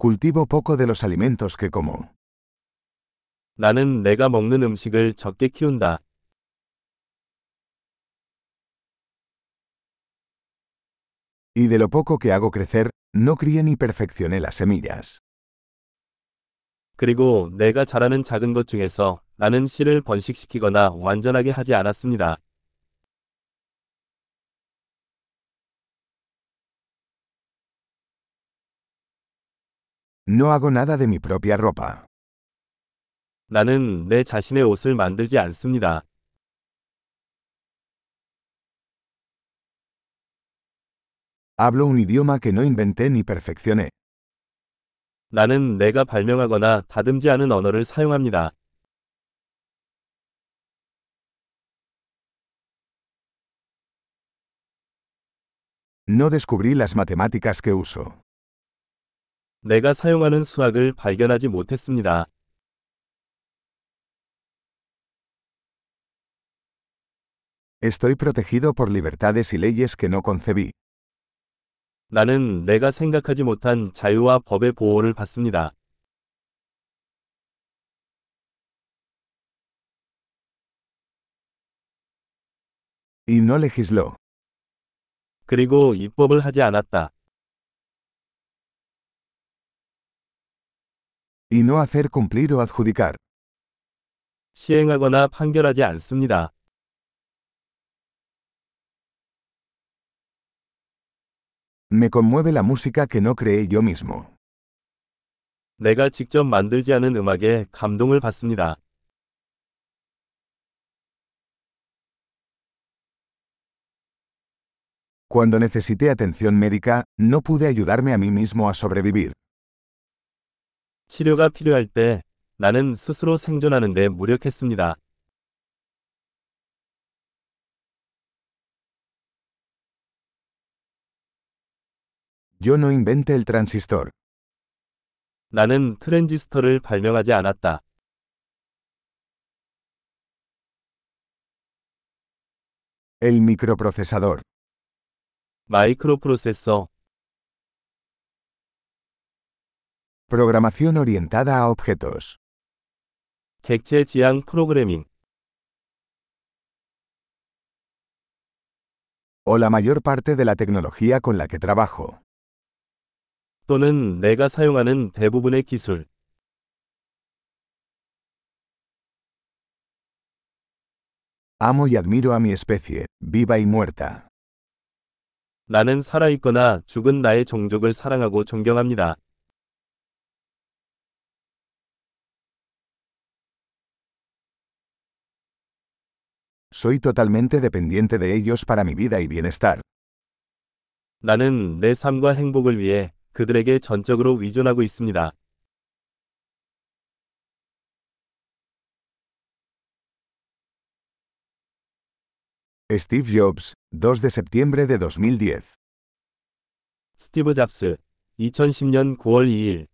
Cultivo poco de los alimentos que como. 나는 내가 먹는 음식을 적게 키운다. Y de lo poco que hago crecer, no crié ni perfeccioné las semillas. 그리고 내가 자라는 작은 것 중에서 나는 씨를 번식시키거나 완전하게 하지 않았습니다. No hago nada de mi propia ropa. 나는 내 자신의 옷을 만들지 않습니다. Hablo un idioma que no inventé ni perfeccioné. 나는 내가 발명하거나 다듬지 않은 언어를 사용합니다. No descubrí las matemáticas que uso. 내가 사용하는 수학을 발견하지 못했습니다. Estoy protegido por libertades y leyes que no concebí. 나는 내가 생각하지 못한 자유와 법의 보호를 받습니다. Y no legisló. 그리고 입법을 하지 않았다. Y no hacer cumplir o adjudicar. 시행하거나 판결하지 않습니다. Me conmueve la música que no creé yo mismo. 내가 직접 만들지 않은 음악에 감동을 받습니다. Cuando necesité atención médica, no pude ayudarme a mí mismo a sobrevivir. 치료가 필요할 때 나는 스스로 생존하는 데 무력했습니다. Yo no inventé el transistor. 나는 트랜지스터를 발명하지 않았다. El microprocesador. 마이크로 프로세서, Programación orientada a objetos. 객체 지향 프로그래밍, O la mayor parte de la tecnología con la que trabajo. 또는 내가 사용하는 대부분의 기술, Amo y admiro a mi especie, viva y muerta. 나는 살아있거나 죽은 나의 종족을 사랑하고 존경합니다. Soy totalmente dependiente de ellos para mi vida y bienestar. 나는 내 삶과 행복을 위해 그들에게 전적으로 의존하고 있습니다. Steve Jobs, 2 de septiembre de 2010. 스티브 잡스, 2010년 9월 2일